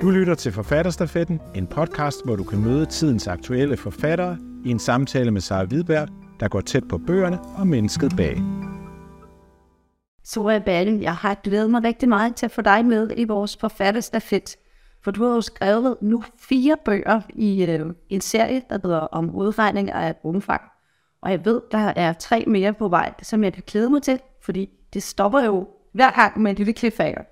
Du lytter til Forfatterstafetten, en podcast, hvor du kan møde tidens aktuelle forfattere i en samtale med Sara Hvidberg, der går tæt på bøgerne og mennesket bag. Sora Balle, jeg har glædet mig rigtig meget til at få dig med i vores forfatterstafet. For du har jo skrevet nu fire bøger i øh, en serie, der hedder om udregning af rumfang. Og jeg ved, der er tre mere på vej, som jeg kan glæde mig til, fordi det stopper jo hver gang med en lille cliffhanger.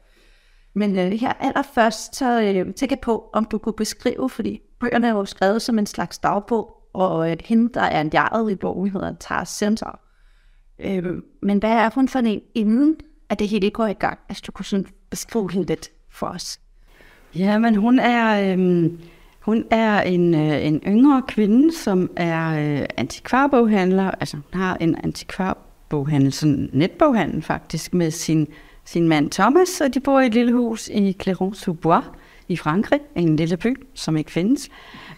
Men øh, her allerførst, så øh, tænk jeg på, om du kunne beskrive, fordi bøgerne er jo skrevet som en slags dagbog, og at hende, der er en jaret i bogen, hedder Tara Center. Øh, men hvad er hun for en, inden at det hele går i gang? Altså, du kunne sådan beskrive hende lidt for os. Ja, men hun er, øh, hun er en, øh, en yngre kvinde, som er øh, antikvarboghandler. Altså, hun har en antikvarboghandel, sådan netboghandel faktisk, med sin, sin mand Thomas, og de bor i et lille hus i Clermont-sous-Bois i Frankrig, en lille by, som ikke findes.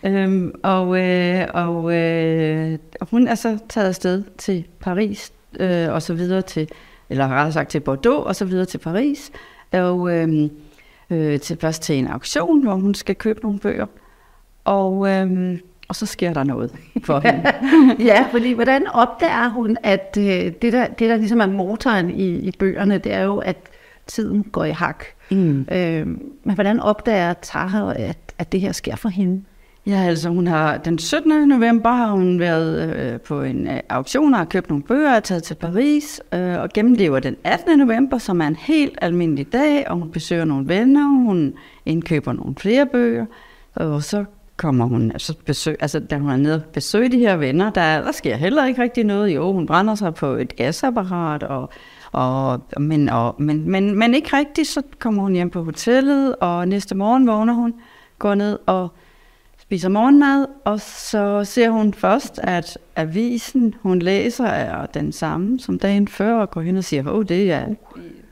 Øhm, og øh, og øh, hun er så taget afsted til Paris, øh, og så videre til, eller rettere sagt til Bordeaux, og så videre til Paris. Og øh, øh, til, først til en auktion, hvor hun skal købe nogle bøger. Og, øh, og så sker der noget for hende. ja, fordi hvordan opdager hun, at øh, det, der, det, der ligesom er motoren i, i bøgerne, det er jo, at tiden går i hak. Mm. Øh, men hvordan opdager Taha, at, at det her sker for hende? Ja, altså hun har den 17. november har hun været øh, på en øh, auktion og har købt nogle bøger og taget til Paris øh, og gennemlever den 18. november, som er en helt almindelig dag, og hun besøger nogle venner, hun indkøber nogle flere bøger, og så kommer hun, altså, besøg, altså da hun er nede og besøger de her venner, der, der sker heller ikke rigtig noget. Jo, hun brænder sig på et gasapparat, og, og, men, og, men, men, men ikke rigtigt, så kommer hun hjem på hotellet, og næste morgen vågner hun, går ned og spiser morgenmad, og så ser hun først, at avisen, hun læser, er den samme som dagen før, og går hen og siger, åh, oh, det er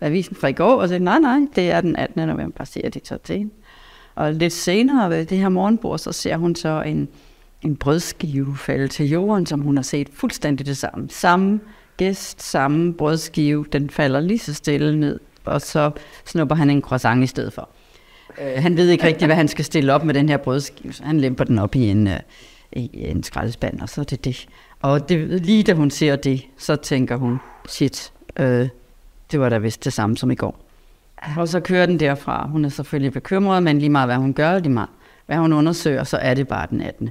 avisen fra i går, og siger, nej, nej, det er den 18. november, siger de så til hende. Og lidt senere ved det her morgenbord, så ser hun så en, en brødskive falde til jorden, som hun har set fuldstændig det samme. Samme gæst, samme brødskive, den falder lige så stille ned, og så snupper han en croissant i stedet for. Øh, han ved ikke rigtig, hvad han skal stille op med den her brødskive, så han lemper den op i en, øh, i en skraldespand, og så er det det. Og det, lige da hun ser det, så tænker hun, shit, øh, det var da vist det samme som i går. Og så kører den derfra. Hun er selvfølgelig bekymret, men lige meget hvad hun gør, lige meget hvad hun undersøger, så er det bare den 18.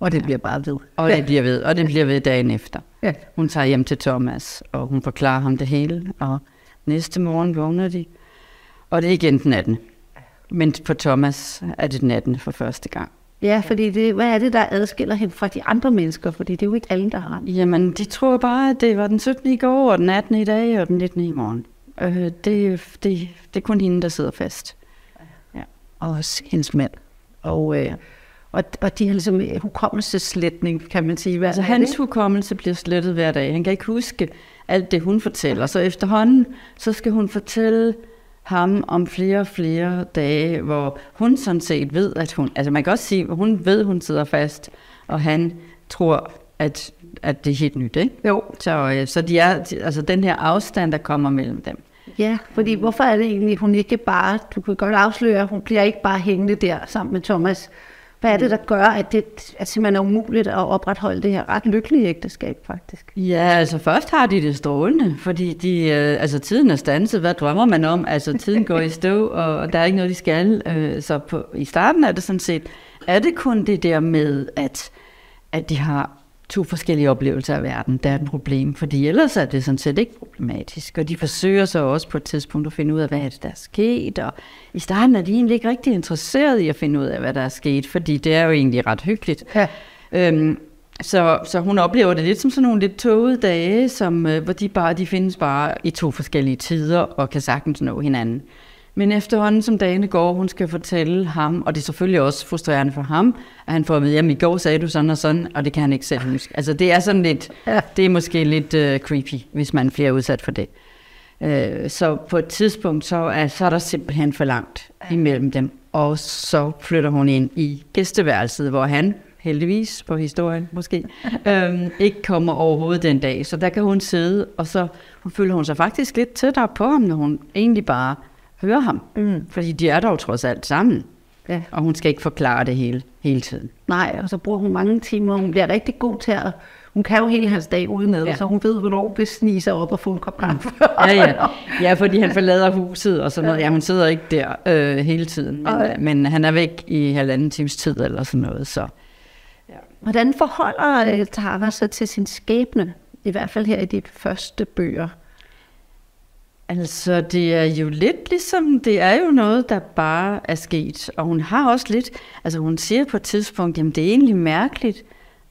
Og det bliver bare ved. Og det bliver ved, og det bliver ved dagen efter. Ja. Hun tager hjem til Thomas, og hun forklarer ham det hele, og næste morgen vågner de, og det er igen den 18. Men på Thomas er det den 18. for første gang. Ja, fordi det, hvad er det, der adskiller hende fra de andre mennesker? Fordi det er jo ikke alle, der har Jamen, de tror bare, at det var den 17. i går, og den 18. i dag, og den 19. i morgen. Øh, det, det, det er kun hende, der sidder fast. Ja. Og også hendes mand. Og, øh, og, og de har ligesom hukommelseslætning, kan man sige. Hvad altså, hans hukommelse bliver slettet hver dag. Han kan ikke huske alt det, hun fortæller. Så efterhånden, så skal hun fortælle ham om flere og flere dage, hvor hun sådan set ved, at hun, altså man kan også sige, at hun ved, at hun sidder fast, og han tror, at, at det er helt nyt, ikke? Jo. Så, øh, så de er, altså den her afstand, der kommer mellem dem. Ja, fordi hvorfor er det egentlig, at hun ikke bare, du kan godt afsløre, hun bliver ikke bare hængende der sammen med Thomas, hvad er det, der gør, at det er simpelthen umuligt at opretholde det her ret lykkelige ægteskab, faktisk? Ja, altså først har de det strålende, fordi de, øh, altså, tiden er stanset. Hvad drømmer man om? Altså tiden går i stå, og der er ikke noget, de skal. Øh, så på, i starten er det sådan set, er det kun det der med, at, at de har to forskellige oplevelser af verden, der er et problem, fordi ellers er det sådan set ikke problematisk, og de forsøger så også på et tidspunkt at finde ud af, hvad er det, der er sket, og i starten er de egentlig ikke rigtig interesseret i at finde ud af, hvad der er sket, fordi det er jo egentlig ret hyggeligt. Ja. Øhm, så, så hun oplever det lidt som sådan nogle lidt tågede dage, som, øh, hvor de bare de findes bare i to forskellige tider og kan sagtens nå hinanden. Men efterhånden som dagene går, hun skal fortælle ham, og det er selvfølgelig også frustrerende for ham, at han får vide, at i går sagde du sådan og sådan, og det kan han ikke selv huske. Altså det er sådan lidt, det er måske lidt uh, creepy, hvis man bliver udsat for det. Uh, så på et tidspunkt, så er, så er der simpelthen for langt imellem dem, og så flytter hun ind i gæsteværelset, hvor han heldigvis på historien måske, øhm, ikke kommer overhovedet den dag. Så der kan hun sidde, og så hun føler hun sig faktisk lidt tættere på ham, når hun egentlig bare høre ham. Mm. Fordi de er dog trods alt sammen. Ja. Og hun skal ikke forklare det hele, hele tiden. Nej, og så bruger hun mange timer. Hun bliver rigtig god til at... Hun kan jo hele hans dag udenad, ja. så hun ved, hvornår det sniger sig op og få en kop kaffe. ja, ja. ja, fordi han forlader huset og sådan noget. Ja, hun sidder ikke der øh, hele tiden, men, ja. men han er væk i halvanden times tid eller sådan noget. Så. Ja. Hvordan forholder øh, Tara sig til sin skæbne? I hvert fald her i de første bøger. Altså, det er jo lidt ligesom, det er jo noget, der bare er sket. Og hun har også lidt, altså hun siger på et tidspunkt, jamen det er egentlig mærkeligt,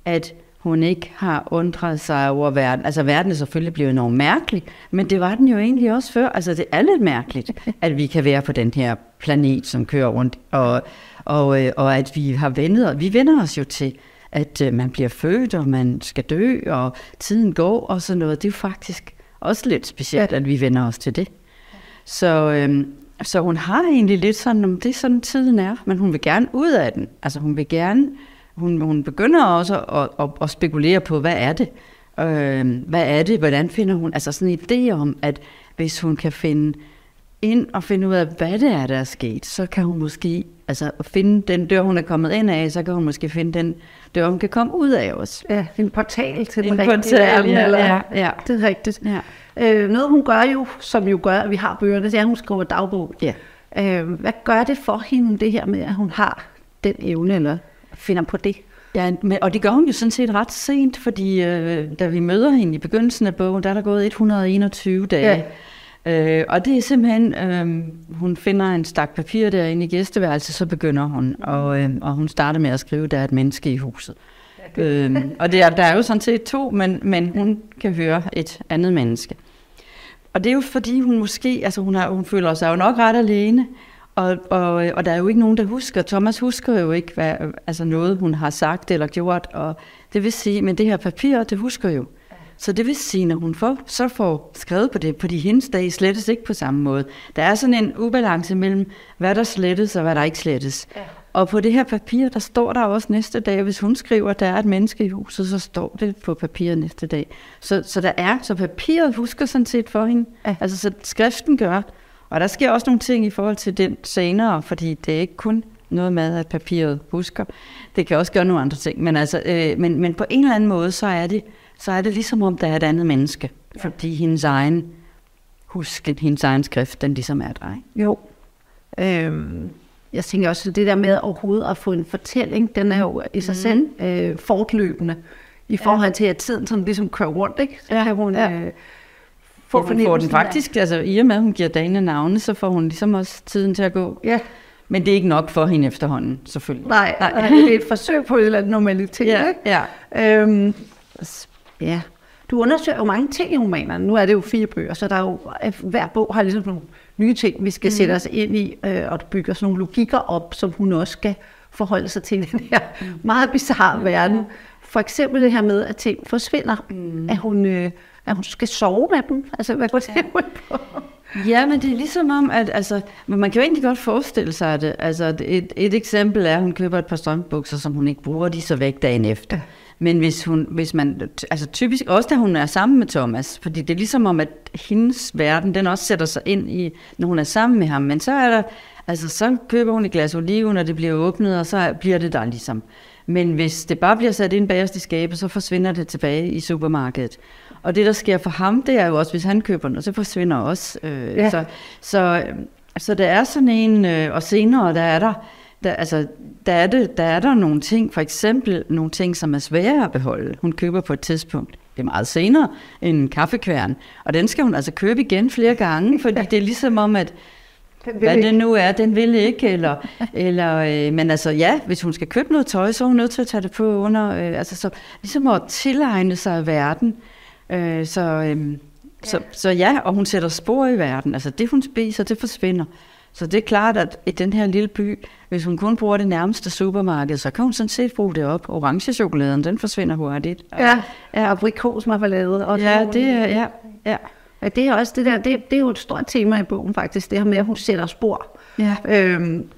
at hun ikke har undret sig over verden. Altså verden er selvfølgelig blevet enormt mærkelig, men det var den jo egentlig også før. Altså det er lidt mærkeligt, at vi kan være på den her planet, som kører rundt, og, og, øh, og at vi har vendet, vi vender os jo til, at øh, man bliver født, og man skal dø, og tiden går, og sådan noget. Det er jo faktisk også lidt specielt, at vi vender os til det. Så, øhm, så hun har egentlig lidt sådan, om det er sådan tiden er, men hun vil gerne ud af den. Altså hun vil gerne, hun, hun begynder også at, at, at spekulere på, hvad er det? Øh, hvad er det? Hvordan finder hun? Altså sådan en idé om, at hvis hun kan finde ind og finde ud af, hvad det er, der er sket, så kan hun måske altså finde den dør, hun er kommet ind af, så kan hun måske finde den hun kan komme ud af os. Ja, en portal til en den rigtige verden. Ja, eller, ja, ja, det er rigtigt. Ja. Øh, noget hun gør jo, som jo gør, at vi har bøgerne, det er, at hun skriver dagbog. Ja. Øh, hvad gør det for hende, det her med, at hun har den evne, eller finder på det? Ja, og det gør hun jo sådan set ret sent, fordi øh, da vi møder hende i begyndelsen af bogen, der er der gået 121 dage. Ja. Øh, og det er simpelthen, øh, hun finder en stak papir derinde i gæsteværelset, så begynder hun, og, øh, og hun starter med at skrive, der er et menneske i huset. Øh, og det er, der er jo sådan set to, men, men hun kan høre et andet menneske. Og det er jo fordi, hun måske, altså hun, har, hun føler sig jo nok ret alene, og, og, og der er jo ikke nogen, der husker. Thomas husker jo ikke hvad, altså noget, hun har sagt eller gjort, og det vil sige, men det her papir, det husker jo. Så det vil sige, når hun får, så får skrevet på det, på de hendes dage slettes ikke på samme måde. Der er sådan en ubalance mellem, hvad der slettes og hvad der ikke slettes. Ja. Og på det her papir, der står der også næste dag, hvis hun skriver, at der er et menneske i huset, så står det på papiret næste dag. Så, så der er, så papiret husker sådan set for hende. Ja. Altså, så skriften gør. Og der sker også nogle ting i forhold til den senere, fordi det er ikke kun noget med, at papiret husker. Det kan også gøre nogle andre ting. Men, altså, øh, men, men på en eller anden måde, så er det så er det ligesom om, der er et andet menneske. Ja. Fordi hendes egen husk, hendes egen skrift, den ligesom er der. Ikke? Jo. Øhm, jeg tænker også, det der med overhovedet at få en fortælling, den er jo i sig mm. selv øh, fortløbende. I forhold til, at tiden sådan ligesom kører rundt, ikke? Så ja. hun... Ja. Øh, få hun får den faktisk, der. altså i og med, at hun giver dagene navne, så får hun ligesom også tiden til at gå. Ja. Men det er ikke nok for hende efterhånden, selvfølgelig. Nej, Nej. det er et forsøg på et eller andet normalitet, ja. ikke? Ja. Øhm, Ja, du undersøger jo mange ting i romanerne. Nu er det jo fire bøger, så der er jo, hver bog har ligesom nogle nye ting, vi skal mm. sætte os ind i, øh, og du bygger sådan nogle logikker op, som hun også skal forholde sig til den her mm. meget bizarre verden. For eksempel det her med, at ting forsvinder. Mm. At, hun, øh, at hun skal sove med dem. Altså, hvad går det ja. ud på? Ja, men det er ligesom om, at altså, men man kan jo egentlig godt forestille sig det. Altså, et, et eksempel er, at hun køber et par strømbukser, som hun ikke bruger, de så væk dagen efter. Men hvis, hun, hvis man, altså typisk også da hun er sammen med Thomas, fordi det er ligesom om, at hendes verden, den også sætter sig ind i, når hun er sammen med ham. Men så er der, altså så køber hun et glas oliven, og det bliver åbnet, og så bliver det der ligesom. Men hvis det bare bliver sat ind bagerst i skabet, så forsvinder det tilbage i supermarkedet. Og det, der sker for ham, det er jo også, hvis han køber noget, så forsvinder også. Øh, ja. så, så, så der er sådan en, øh, og senere der er der, der, altså, der, er det, der er der nogle ting, for eksempel nogle ting, som er svære at beholde. Hun køber på et tidspunkt, det er meget senere, en kaffekværn, og den skal hun altså købe igen flere gange, fordi det er ligesom om, at hvad det nu er, den vil ikke, eller, eller øh, men altså ja, hvis hun skal købe noget tøj, så er hun nødt til at tage det på under, øh, altså så ligesom at tilegne sig verden, øh, så, øh, ja. så, så ja, og hun sætter spor i verden, altså det hun spiser, det forsvinder. Så det er klart, at i den her lille by, hvis hun kun bruger det nærmeste supermarked, så kan hun sådan set bruge det op. Orange chokoladen, den forsvinder hurtigt. Ja, ja og brikosmarmelade. Og ja, det er, ja, ja. Ja, det er også det der, det, det er jo et stort tema i bogen faktisk, det her med, at hun sætter spor. Ja. Øhm,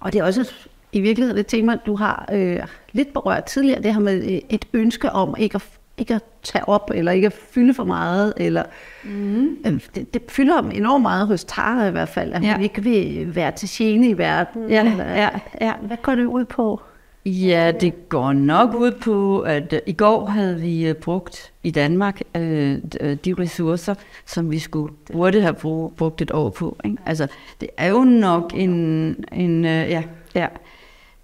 og det er også i virkeligheden et tema, du har øh, lidt berørt tidligere, det her med øh, et ønske om ikke at ikke at tage op, eller ikke at fylde for meget, eller mm. det, det fylder enormt meget hos Tara i hvert fald, at hun Ja. ikke vil være til gene i verden. Ja, eller, ja, ja. Hvad går det ud på? Ja, det går nok ud på, at øh, i går havde vi øh, brugt i Danmark øh, øh, de ressourcer, som vi skulle burde have brug, brugt et år på. Ikke? Altså, det er jo nok en, en øh, ja, ja,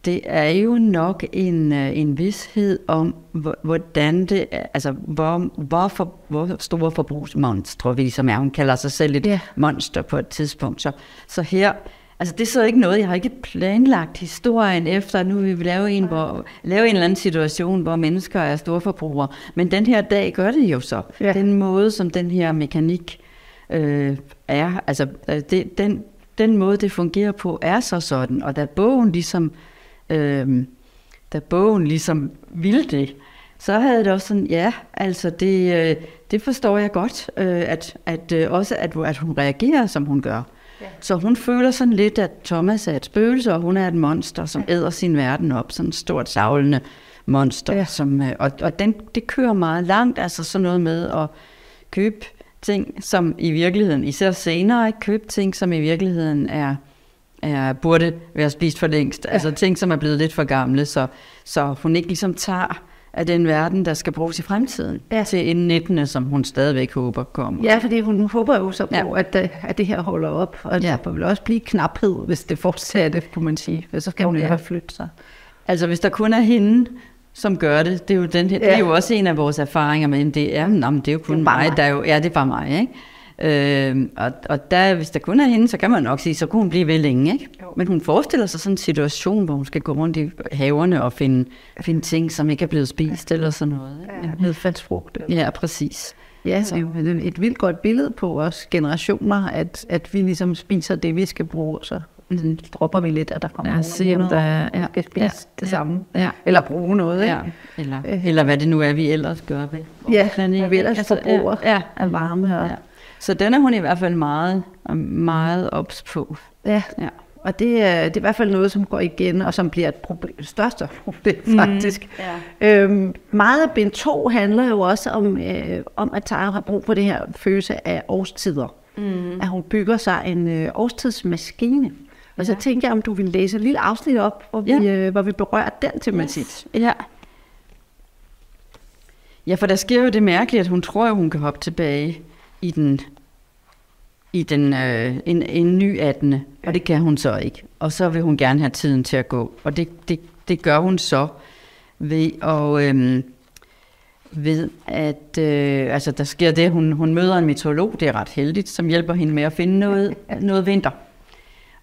det er jo nok en, øh, en vidshed om, hvor- hvordan det altså, hvor, hvor, for, hvor store forbrugsmonstre vi som er. Hun kalder sig selv et yeah. monster på et tidspunkt. Så, så her, altså det er så ikke noget, jeg har ikke planlagt historien efter, at nu vil vi lave en, hvor, lave en eller anden situation, hvor mennesker er store forbrugere. Men den her dag gør det jo så. Ja. Den måde, som den her mekanik øh, er, altså øh, det, den, den måde, det fungerer på, er så sådan. Og da bogen ligesom, øh, da bogen ligesom ville det, så havde det også sådan, ja, altså det, øh, det forstår jeg godt, øh, at, at øh, også at, at hun reagerer, som hun gør. Ja. Så hun føler sådan lidt, at Thomas er et spøgelse, og hun er et monster, som æder sin verden op, sådan et stort savlende monster. Ja. Som, og og den, det kører meget langt, altså sådan noget med at købe ting, som i virkeligheden, især senere, købe ting, som i virkeligheden er, er burde være spist for længst. Ja. Altså ting, som er blevet lidt for gamle, så, så hun ikke ligesom tager af den verden, der skal bruges i fremtiden, Ja. til inden 19. som hun stadigvæk håber kommer. Ja, fordi hun håber jo så på, ja. At, øh, at det her holder op, og ja. Der vil også blive knaphed, hvis det fortsætter, kunne man sige. Så skal hun Ja. have flyttet sig. Altså hvis der kun er hende, som gør det, det er jo, den her, ja. det er jo også en af vores erfaringer med, at det er, nå, men det er jo kun Det er mig, mig. der er jo, ja, det er bare mig, ikke? Øh, og og der, hvis der kun er hende, så kan man nok sige, så kunne hun blive ved længe, ikke? Jo. Men hun forestiller sig sådan en situation, hvor hun skal gå rundt i haverne og finde, finde ting, som ikke er blevet spist eller sådan noget. Ikke? Ja, nedfaldsfrugt. Ja, præcis. Ja, så det er jo et, vildt godt billede på os generationer, at, at vi ligesom spiser det, vi skal bruge, så dropper vi lidt, at der kommer Ja, nogen, se, om der er- ja, skal spise ja, det ja, samme. ja. Eller bruge noget, ikke? Ja, eller, Øh. eller hvad det nu er, vi ellers gør ved Ja, hvad vi ellers ikke? forbruger ja, ja, af varme. Og, ja. Så den er hun i hvert fald meget, meget ops på. ja. Ja. Og det er, det er i hvert fald noget, som går igen, og som bliver et problem, største problem faktisk. Ja. Øhm, meget af bind 2 handler jo også om, øh, om, at Tara har brug for det her følelse af årstider. Mm. At hun bygger sig en øh, årstidsmaskine. Og så Ja. tænker jeg, om du vil læse et lille afsnit op, hvor vi, Ja. øh, hvor vi berører den tematik. Yes. Ja. Ja, for der sker jo det mærkelige, at hun tror, at hun kan hoppe tilbage i den, i den øh, en, en ny 18. Og det kan hun så ikke. Og så vil hun gerne have tiden til at gå. Og det, det, det gør hun så ved at... Øh, ved at øh, altså der sker det, hun, hun møder en meteorolog, det er ret heldigt, som hjælper hende med at finde noget, noget vinter.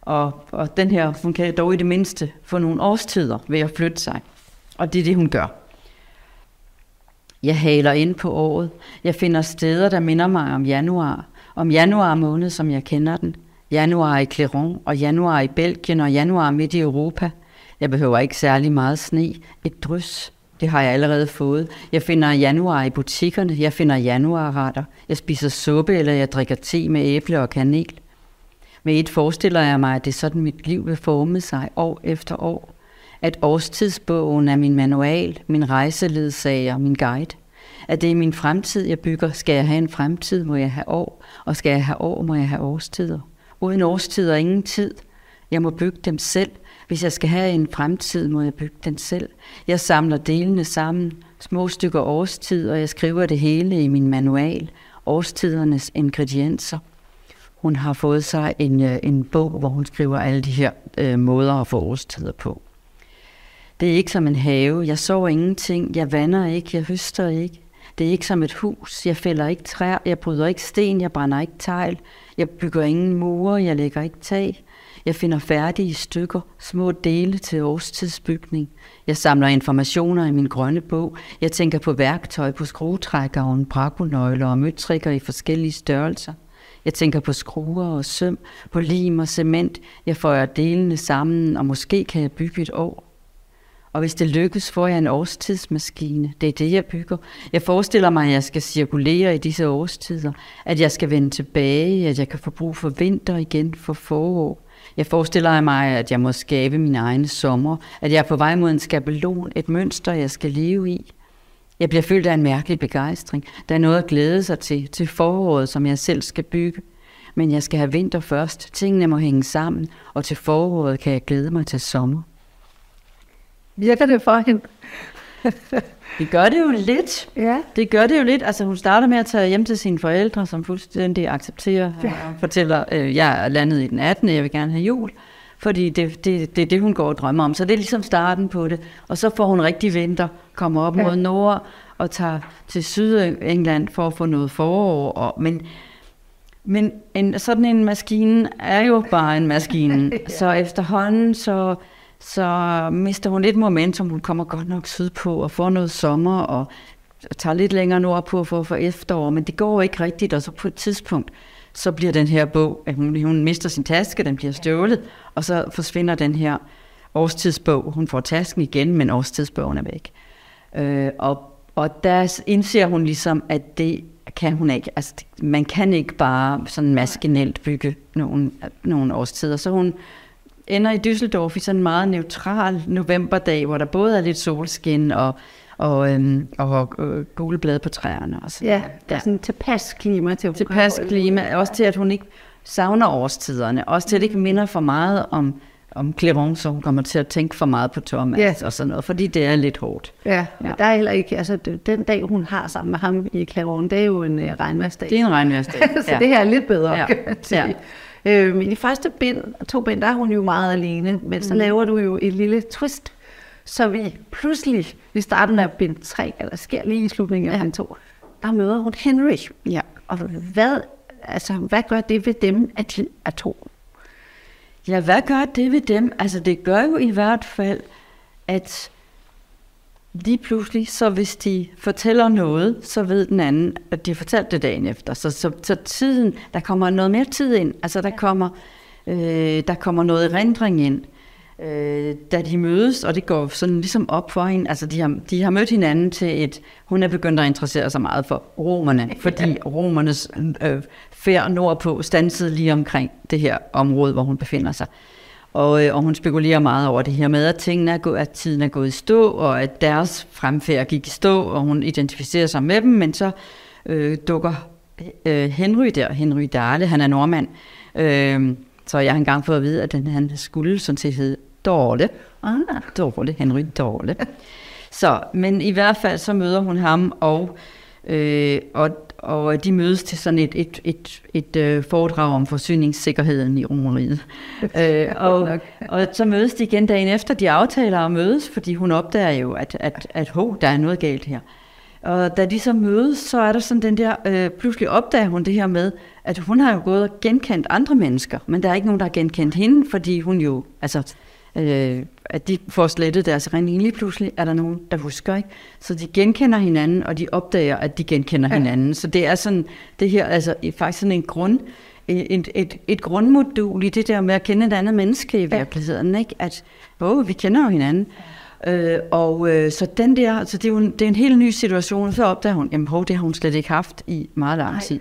Og, og den her, hun kan dog i det mindste få nogle årstider ved at flytte sig. Og det er det, hun gør. Jeg haler ind på året. Jeg finder steder, der minder mig om januar. Om januar måned, som jeg kender den. Januar i Cléron, og januar i Belgien, og januar midt i Europa. Jeg behøver ikke særlig meget sne. Et drys. Det har jeg allerede fået. Jeg finder januar i butikkerne. Jeg finder januarretter. Jeg spiser suppe, eller jeg drikker te med æble og kanel. Med et forestiller jeg mig, at det er sådan, mit liv vil forme sig år efter år. At årstidsbogen er min manual, min rejseledsager, min guide. At det er min fremtid, jeg bygger. Skal jeg have en fremtid, må jeg have år. Og skal jeg have år, må jeg have årstider. Uden årstider ingen tid. Jeg må bygge dem selv. Hvis jeg skal have en fremtid, må jeg bygge den selv. Jeg samler delene sammen, små stykker årstid, og jeg skriver det hele i min manual. Årstidernes ingredienser. Hun har fået sig en, øh, en bog, hvor hun skriver alle de her øh, måder at få årstider på. Det er ikke som en have. Jeg sover ingenting. Jeg vander ikke. Jeg høster ikke. Det er ikke som et hus. Jeg fælder ikke træer. Jeg bryder ikke sten. Jeg brænder ikke tegl. Jeg bygger ingen mure. Jeg lægger ikke tag. Jeg finder færdige stykker, små dele til årstidsbygning. Jeg samler informationer i min grønne bog. Jeg tænker på værktøj, på skruetrækkeren, brakonøgler og møtrikker i forskellige størrelser. Jeg tænker på skruer og søm, på lim og cement. Jeg føjer delene sammen, og måske kan jeg bygge et år. Og hvis det lykkes, får jeg en årstidsmaskine. Det er det, jeg bygger. Jeg forestiller mig, at jeg skal cirkulere i disse årstider. At jeg skal vende tilbage. At jeg kan få brug for vinter igen, for forår. Jeg forestiller mig, at jeg må skabe min egne sommer. At jeg er på vej mod en skabelon, et mønster, jeg skal leve i. Jeg bliver fyldt af en mærkelig begejstring. Der er noget at glæde sig til, til foråret, som jeg selv skal bygge. Men jeg skal have vinter først. Tingene må hænge sammen, og til foråret kan jeg glæde mig til sommer. Virker det for hende? Det gør det jo lidt. Ja. Det gør det jo lidt. Altså hun starter med at tage hjem til sine forældre, som fuldstændig accepterer. Ja. Og fortæller, øh, jeg er landet i den 18. Jeg vil gerne have jul. Fordi det, det, det er det, hun går og drømmer om. Så det er ligesom starten på det. Og så får hun rigtig vinter, kommer op ja. mod nord og tager til Sydengland for at få noget forår. Og, men men en, sådan en maskine er jo bare en maskine. ja. Så efterhånden, så, så mister hun lidt momentum. Hun kommer godt nok sydpå og får noget sommer og tager lidt længere nordpå for at få efterår. Men det går ikke rigtigt, og så på et tidspunkt, så bliver den her bog, at hun, hun mister sin taske, den bliver stjålet, og så forsvinder den her årstidsbog. Hun får tasken igen, men årstidsbogen er væk. Øh, og, og der indser hun ligesom, at det kan hun ikke. Altså, man kan ikke bare sådan maskinelt bygge nogle, nogle årstider. Så hun ender i Düsseldorf i sådan en meget neutral novemberdag, hvor der både er lidt solskin og, og, øhm, og øh, gule blade på træerne. Og sådan. Ja, der er sådan en tilpas klima til. Tilpas klima, også til at hun ikke savner årstiderne, også til at det ikke minder for meget om om Cléron, så hun kommer til at tænke for meget på Thomas ja. og sådan noget, fordi det er lidt hårdt. Ja, ja. der er heller ikke, altså den dag, hun har sammen med ham i Cléron, det er jo en uh, regnværsdag. Det er en regnværsdag, Så ja. det her er lidt bedre, ja. ja. Øh, men i første bind, to bind, der er hun jo meget alene, men så mm. laver du jo et lille twist, så vi pludselig, i starten af bind 3, eller sker lige i slutningen af ja. bind 2, der møder hun Henry. Ja. Og hvad, altså, hvad gør det ved dem, at de er to? Ja, hvad gør det ved dem? Altså det gør jo i hvert fald, at lige pludselig, så hvis de fortæller noget, så ved den anden, at de har fortalt det dagen efter. Så, så, så tiden, der kommer noget mere tid ind. Altså der kommer, øh, der kommer noget rendring ind øh, da de mødes, og det går sådan ligesom op for hende. Altså, de har, de har mødt hinanden til et... Hun er begyndt at interessere sig meget for romerne, fordi romernes øh, færd nordpå stansede lige omkring det her område, hvor hun befinder sig. Og, øh, og hun spekulerer meget over det her med, at, tingene er gået, at tiden er gået i stå, og at deres fremfærd gik i stå, og hun identificerer sig med dem, men så øh, dukker øh, Henry der, Henry Dale, han er nordmand, øh, så jeg har engang fået at vide, at den, han skulle sådan set hedde Dorle. Ah, Dorle, Henry Dorle. Så, men i hvert fald så møder hun ham, og, øh, og, og de mødes til sådan et, et, et, et øh, foredrag om forsyningssikkerheden i Romeriet. øh, og, og så mødes de igen dagen efter, de aftaler at mødes, fordi hun opdager jo, at, at, at ho, der er noget galt her. Og da de så mødes, så er der sådan den der, øh, pludselig opdager hun det her med, at hun har jo gået og genkendt andre mennesker, men der er ikke nogen, der har genkendt hende, fordi hun jo, altså øh, at de får slettet deres erindring. Lige pludselig er der nogen, der husker, ikke? Så de genkender hinanden, og de opdager, at de genkender ja. hinanden. Så det er sådan, det her altså faktisk sådan en grund, et, et, et grundmodul i det der med at kende et andet menneske i virkeligheden, ikke? At, oh, vi kender jo hinanden. Øh, og øh, så den der, altså det er jo en, det er en helt ny situation, og så opdager hun, jamen hov, det har hun slet ikke haft i meget lang Nej.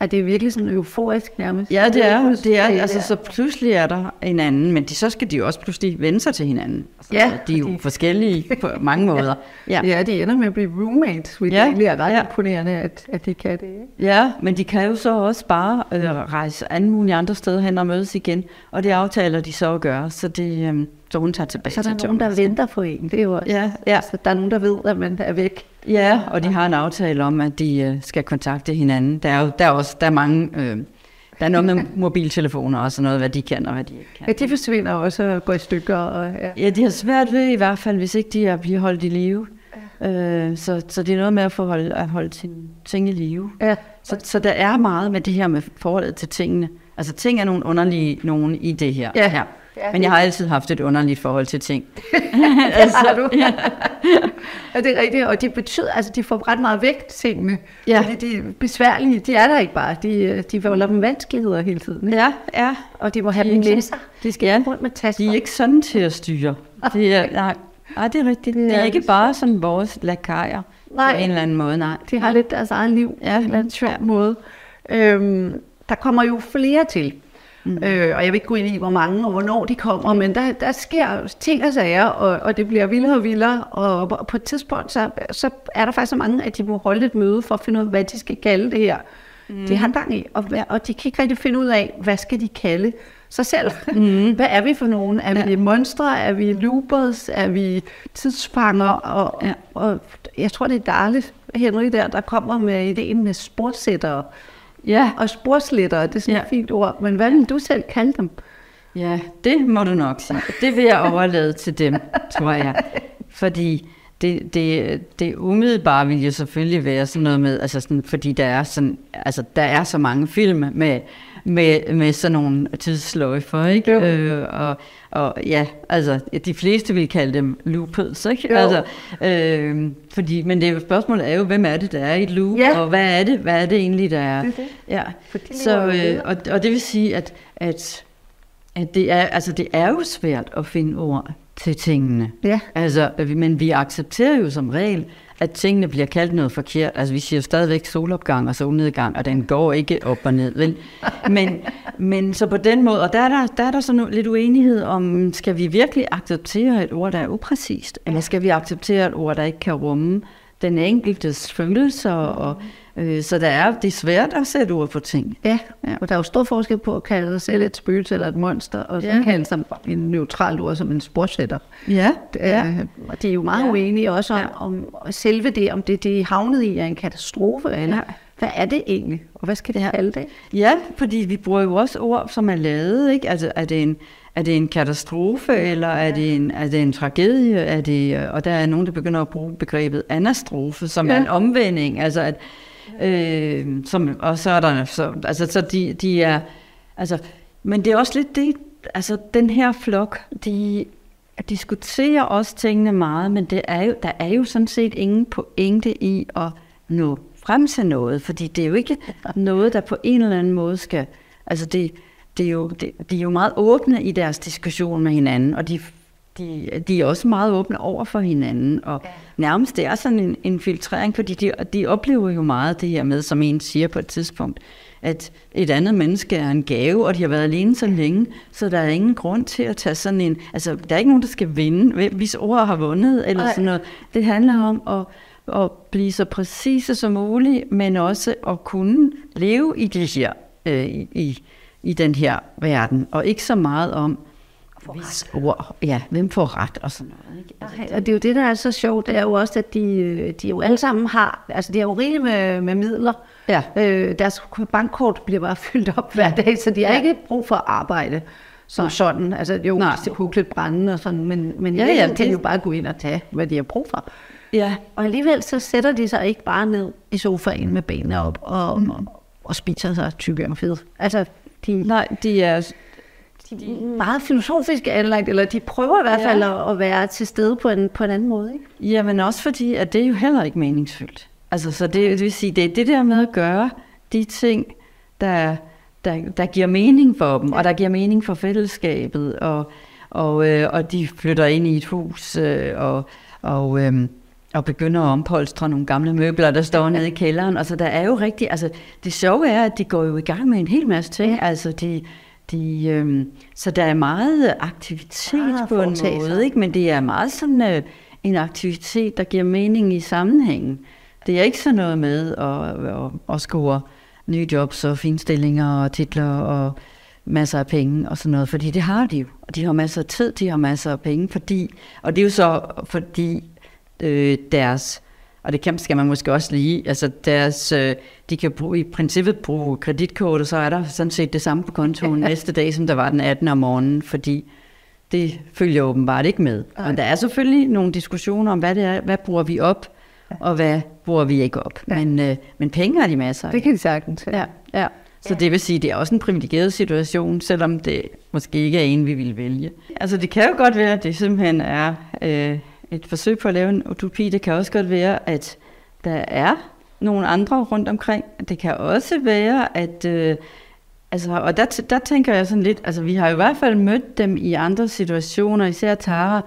Er det virkelig sådan euforisk nærmest? Ja, det er. Det er altså, så pludselig er der en anden, men de, så skal de jo også pludselig vende sig til hinanden. Altså, ja, de er jo de... forskellige på mange måder. Ja. ja, de ender med at blive roommates, hvilket ja, egentlig er ret ja. imponerende, at, at de kan det. Ikke? Ja, men de kan jo så også bare øh, rejse alle mulige andre steder hen og mødes igen, og det aftaler de så at gøre, så det... Øh, så hun tager tilbage Så der er nogen, der venter på en. Det er jo også, ja, ja. Så der er nogen, der ved, at man er væk. Ja, og de har en aftale om, at de øh, skal kontakte hinanden. Der er jo der er også der er mange... Øh, der er noget med mobiltelefoner og sådan noget, hvad de kan og hvad de ikke kan. Ja, de forsvinder også og går i stykker. Og, ja. ja, de har svært ved i hvert fald, hvis ikke de er blevet holdt i live. Ja. Øh, så, så det er noget med at få holdt, at holde sine ting i live. Ja. Så, så der er meget med det her med forholdet til tingene. Altså ting er nogle underlige nogen i det her. Ja. her. Ja, Men jeg har altid haft et underligt forhold til ting. altså, har du. ja. ja, det er rigtigt. Og det betyder, altså de får ret meget vægt, tingene. Ja. Fordi de er besværlige. De er der ikke bare. De, de volder dem vanskeligheder hele tiden. Ja, ja. Og de må have de dem med sig. De skal ja. rundt med tasker. De er ikke sådan til at styre. De er, nej, nej, det er rigtigt. Det er, det ikke bare sådan vores lakajer. Nej. På en eller anden måde, nej. De har lidt deres eget liv. Ja. På en eller anden sjov måde. Øhm, der kommer jo flere til. Mm. Øh, og jeg vil ikke gå ind i, hvor mange og hvornår de kommer, men der, der sker ting og sager, og, og det bliver vildere og vildere. Og på, et tidspunkt, så, så er der faktisk så mange, at de må holde et møde for at finde ud af, hvad de skal kalde det her. Mm. Det har gang i, og, og de kan ikke rigtig finde ud af, hvad skal de kalde sig selv. Mm. Hvad er vi for nogen? Er ja. vi monstre? Er vi loopers? Er vi tidsfanger? Og, ja. og jeg tror, det er dejligt, Henry der, der kommer med ideen med sporsættere. Ja. Og sporslættere, det er sådan ja. et fint ord. Men hvad vil du selv kalde dem? Ja, det må du nok sige. Det vil jeg overlade til dem, tror jeg. Fordi det, det, det umiddelbare vil jo selvfølgelig være sådan noget med, altså sådan, fordi der er, sådan, altså, der er så mange film med, med, med sådan nogle tidsløjfer, ikke? Øh, og, og ja, altså, de fleste vil kalde dem loopers, ikke? Jo. Altså, øh, fordi, men det er spørgsmålet er jo, hvem er det, der er i et loop, ja. og hvad er det, hvad er det egentlig, der er? Det er det. Ja. Så, øh, og, og det vil sige, at, at, at det, er, altså, det er jo svært at finde ord til tingene. Ja. Altså, men vi accepterer jo som regel, at tingene bliver kaldt noget forkert. Altså, vi siger jo stadigvæk solopgang og solnedgang, og den går ikke op og ned. Vel? Men, men så på den måde, og der er der, der, er der sådan lidt uenighed om, skal vi virkelig acceptere et ord, der er upræcist? Eller skal vi acceptere et ord, der ikke kan rumme den enkeltes følelser og Øh, så der er, det er svært at sætte ord på ting. Ja, ja, og der er jo stor forskel på at kalde sig selv et spøgelse eller et monster, og så ja. kalde sig en neutral ord som en sporsætter. Ja, det er, ja. Og de er jo meget ja. uenige også om, ja. om, selve det, om det, det havnet i er en katastrofe, eller ja. hvad er det egentlig, og hvad skal det kalde det? Ja, fordi vi bruger jo også ord, som er lavet, ikke? Altså, er det en, er det en katastrofe, eller er det en, er det en tragedie? Er det, og der er nogen, der begynder at bruge begrebet anastrofe, som ja. er en omvending. Altså, at, Øh, som, og så er der, så, altså, så de, de er, altså, men det er også lidt det, altså den her flok, de diskuterer også tingene meget, men det er jo, der er jo sådan set ingen pointe i at nå frem til noget, fordi det er jo ikke noget, der på en eller anden måde skal, altså det, det er jo, det, de er jo meget åbne i deres diskussion med hinanden, og de de, de er også meget åbne over for hinanden, og ja. nærmest det er sådan en, en filtrering, fordi de, de oplever jo meget det her med, som en siger på et tidspunkt, at et andet menneske er en gave, og de har været alene så længe, så der er ingen grund til at tage sådan en, altså der er ikke nogen, der skal vinde, hvis ord har vundet, eller Ej. sådan noget. Det handler om at, at blive så præcise som muligt, men også at kunne leve i det her, øh, i, i den her verden, og ikke så meget om, ret. ord. Ja, hvem får ret og sådan noget. Ikke? Altså, Nej, og det er jo det, der er så sjovt, det er jo også, at de, de jo alle sammen har, altså de har jo rigeligt med, med midler. Ja. Øh, deres bankkort bliver bare fyldt op hver dag, så de har ja. ikke brug for at arbejde som Nej. sådan. Altså jo, Nej. det kunne lidt brænde og sådan, men, men ja, ja, kan de jo bare gå ind og tage, hvad de har brug for. Ja. Og alligevel så sætter de sig ikke bare ned i sofaen med benene op og, mm. og, og spiser sig tykke og fede. Altså, de, Nej, de er de meget filosofisk anlagt, eller de prøver i hvert fald ja. at, være til stede på en, på en anden måde. Ikke? Ja, men også fordi, at det er jo heller ikke meningsfyldt. Altså, så det, det vil sige, det er det der med at gøre de ting, der, der, der giver mening for dem, ja. og der giver mening for fællesskabet, og, og, øh, og de flytter ind i et hus, øh, og, og, øh, og begynder at ompolstre nogle gamle møbler, der står nede i kælderen. Altså, der er jo rigtig, altså, det sjove er, at de går jo i gang med en hel masse ting. Altså, de, de, øh, så der er meget aktivitet ah, på en måde, ikke? men det er meget sådan øh, en aktivitet, der giver mening i sammenhængen. Det er ikke sådan noget med at, at, at score nye jobs og finstillinger og titler og masser af penge og sådan noget, fordi det har de jo. Og de har masser af tid, de har masser af penge, fordi, og det er jo så fordi øh, deres og det kan, skal man måske også lige, altså deres, øh, de kan bruge, i princippet bruge kreditkort, og så er der sådan set det samme på kontoen næste dag, som der var den 18. om morgenen, fordi det følger åbenbart ikke med. Og der er selvfølgelig nogle diskussioner om, hvad det er, hvad bruger vi op, og hvad bruger vi ikke op. Ja. Men, øh, men penge har de masser af. Det kan de sagtens. Ja. ja. Så det vil sige, det er også en privilegeret situation, selvom det måske ikke er en, vi vil vælge. Altså det kan jo godt være, at det simpelthen er øh, et forsøg på at lave en utopi. Det kan også godt være, at der er nogle andre rundt omkring. Det kan også være, at... Øh, altså, og der, der tænker jeg sådan lidt, altså vi har i hvert fald mødt dem i andre situationer, især Tara.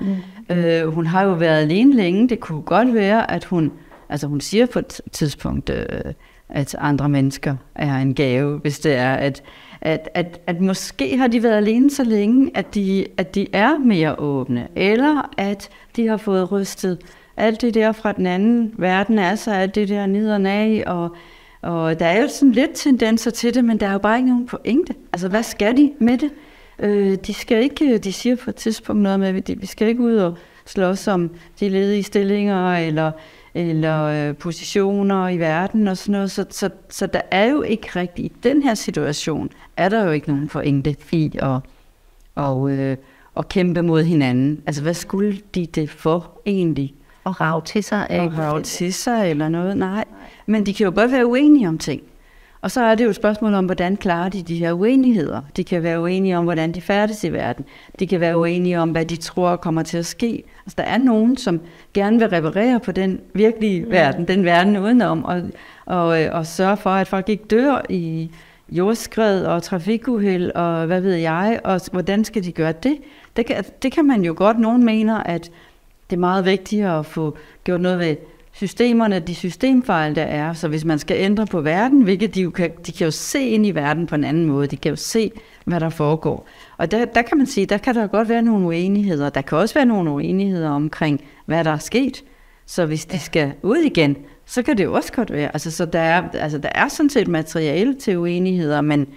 Mm. Øh, hun har jo været alene længe. Det kunne godt være, at hun... Altså hun siger på et tidspunkt... Øh, at andre mennesker er en gave, hvis det er, at, at, at, at måske har de været alene så længe, at de, at de er mere åbne, eller at de har fået rystet alt det der fra den anden verden af sig, alt det der nederne af, og, og der er jo sådan lidt tendenser til det, men der er jo bare ikke nogen pointe. Altså, hvad skal de med det? Øh, de skal ikke, de siger på et tidspunkt noget med, at vi skal ikke ud og slås om de ledige stillinger, eller eller øh, positioner i verden og sådan noget. Så, så, så der er jo ikke rigtig, i den her situation, er der jo ikke nogen forenkle i at, og, øh, at kæmpe mod hinanden. Altså, hvad skulle de det for egentlig? Og rave til sig? Og rave til sig eller noget? Nej. Men de kan jo godt være uenige om ting. Og så er det jo et spørgsmål om, hvordan klarer de de her uenigheder. De kan være uenige om, hvordan de færdes i verden. De kan være uenige om, hvad de tror kommer til at ske. Altså, der er nogen, som gerne vil reparere på den virkelige mm. verden, den verden udenom, og, og, øh, og sørge for, at folk ikke dør i jordskred og trafikuheld, og hvad ved jeg, og hvordan skal de gøre det? Det kan, det kan man jo godt. Nogen mener, at det er meget vigtigt at få gjort noget ved systemerne, de systemfejl, der er. Så hvis man skal ændre på verden, hvilket de jo kan, de kan jo se ind i verden på en anden måde, de kan jo se, hvad der foregår. Og der, der kan man sige, der kan der godt være nogle uenigheder. Der kan også være nogle uenigheder omkring, hvad der er sket. Så hvis de skal ud igen, så kan det jo også godt være. Altså, så der er, altså, der er sådan set materiale til uenigheder, men,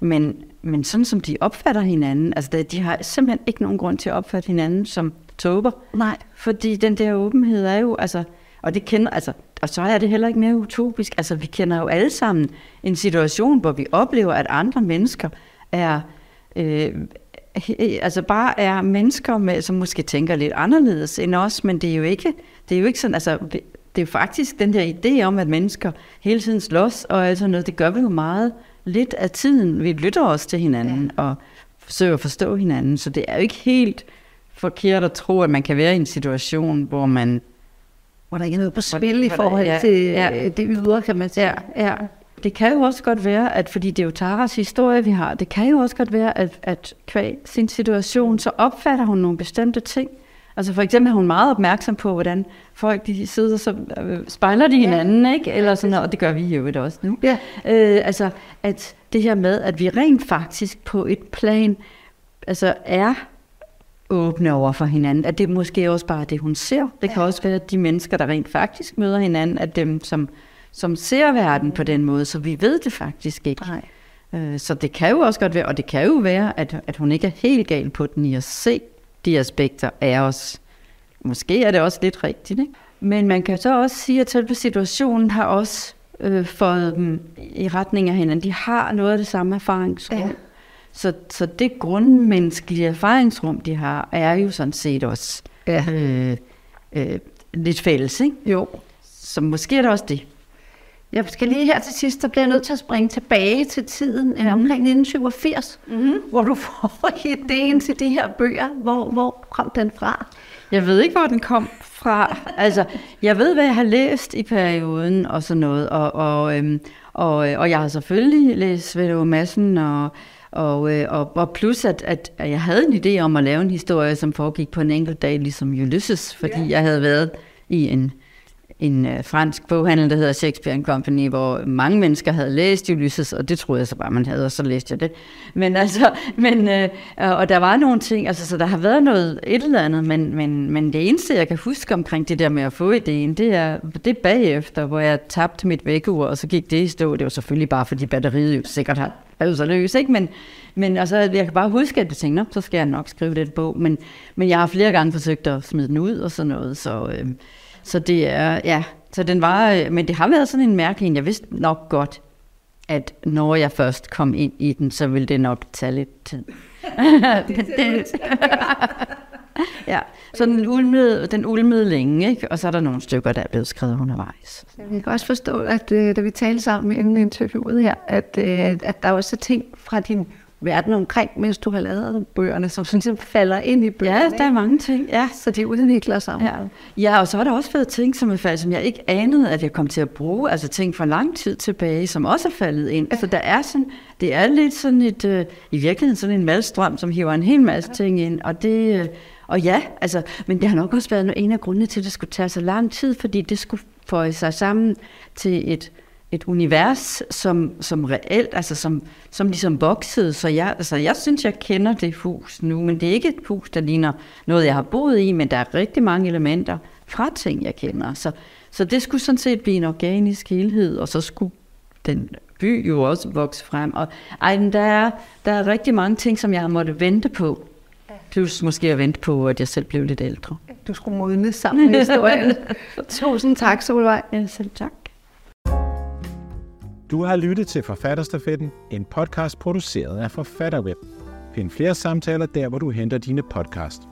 men, men sådan som de opfatter hinanden, altså de har simpelthen ikke nogen grund til at opfatte hinanden som tober. Nej. Fordi den der åbenhed er jo, altså, og det kender, altså, og så er det heller ikke mere utopisk. Altså, vi kender jo alle sammen en situation, hvor vi oplever, at andre mennesker er, øh, altså bare er mennesker, med, som måske tænker lidt anderledes end os, men det er jo ikke, det er jo ikke sådan, altså, det er jo faktisk den der idé om, at mennesker hele tiden slås og alt sådan noget, det gør vi jo meget lidt af tiden. Vi lytter os til hinanden ja. og forsøger at forstå hinanden, så det er jo ikke helt forkert at tro, at man kan være i en situation, hvor man hvor der ikke er noget på spil i forhold ja, til ja. Øh, det ydre, kan man sige. Ja, ja. Det kan jo også godt være, at fordi det er jo Taras historie, vi har, det kan jo også godt være, at, at kvæg sin situation, så opfatter hun nogle bestemte ting. Altså for eksempel er hun meget opmærksom på, hvordan folk de sidder, så øh, spejler de hinanden, ja. ikke? Eller sådan noget, og det gør vi jo også nu. Ja. Øh, altså, at det her med, at vi rent faktisk på et plan altså er åbne over for hinanden. At det måske også bare det, hun ser. Det kan ja. også være, at de mennesker, der rent faktisk møder hinanden, at dem, som, som ser verden på den måde, så vi ved det faktisk ikke. Nej. Øh, så det kan jo også godt være, og det kan jo være, at, at hun ikke er helt gal på den i at se de aspekter af os. Måske er det også lidt rigtigt, ikke? Men man kan så også sige, at selve situationen har også øh, fået dem i retning af hinanden. De har noget af det samme erfaringsrum. Ja. Så, så det grundmenneskelige erfaringsrum, de har, er jo sådan set også ja. øh, øh, lidt fælles, ikke? Jo. Så måske er det også det. Jeg skal lige her til sidst, så bliver jeg nødt til at springe tilbage til tiden mm. omkring 1987, mm-hmm. hvor du får ideen til de her bøger. Hvor, hvor kom den fra? Jeg ved ikke, hvor den kom fra. Altså, jeg ved, hvad jeg har læst i perioden og sådan noget, og, og, øhm, og, og jeg har selvfølgelig læst Svend Madsen og og, øh, og, og plus, at, at, jeg havde en idé om at lave en historie, som foregik på en enkelt dag, ligesom Ulysses, fordi ja. jeg havde været i en, en øh, fransk boghandel, der hedder Shakespeare Company, hvor mange mennesker havde læst Ulysses, og det troede jeg så bare, man havde, og så læste jeg det. Men altså, men, øh, og der var nogle ting, altså, så der har været noget et eller andet, men, men, men det eneste, jeg kan huske omkring det der med at få ideen, det er, det er bagefter, hvor jeg tabte mit vækkeur, og så gik det i stå. Det var selvfølgelig bare, fordi batteriet jo sikkert har er jo så løs, ikke? Men, men altså, jeg kan bare huske, at jeg tænkte, så skal jeg nok skrive det bog. Men, men jeg har flere gange forsøgt at smide den ud og sådan noget, så, øh, så det er, ja, så den var, øh, men det har været sådan en mærkelig en. Jeg vidste nok godt, at når jeg først kom ind i den, så ville det nok tage lidt tid. det, ja, så den ulmede, den ulmede længe, ikke? og så er der nogle stykker, der er blevet skrevet undervejs. Jeg kan også forstå, at øh, da vi talte sammen inden interviewet her, at, øh, at der også er ting fra din verden omkring, mens du har lavet bøgerne, som sådan falder ind i bøgerne. Ja, der er mange ting, ja. Så de udvikler sig. Ja. ja, og så er der også været ting, som, er faldet, som jeg ikke anede, at jeg kom til at bruge, altså ting fra lang tid tilbage, som også er faldet ind. Ja. Altså der er sådan, det er lidt sådan et, øh, i virkeligheden sådan en malstrøm, som hiver en hel masse ting ind, og det... Øh, og ja, altså, men det har nok også været en af grundene til, at det skulle tage så lang tid, fordi det skulle få sig sammen til et et univers, som, som reelt, altså som, som ligesom voksede. Så jeg, altså jeg synes, jeg kender det hus nu, men det er ikke et hus, der ligner noget, jeg har boet i, men der er rigtig mange elementer fra ting, jeg kender. Så, så det skulle sådan set blive en organisk helhed, og så skulle den by jo også vokse frem. Og ej, der, er, der er rigtig mange ting, som jeg har måttet vente på. Plus måske at vente på, at jeg selv blev lidt ældre. Du skulle modne sammen med historien. Tusind tak, Solvej. Ja, selv tak. Du har lyttet til Forfatterstafetten, en podcast produceret af Forfatterweb. Find flere samtaler der, hvor du henter dine podcast.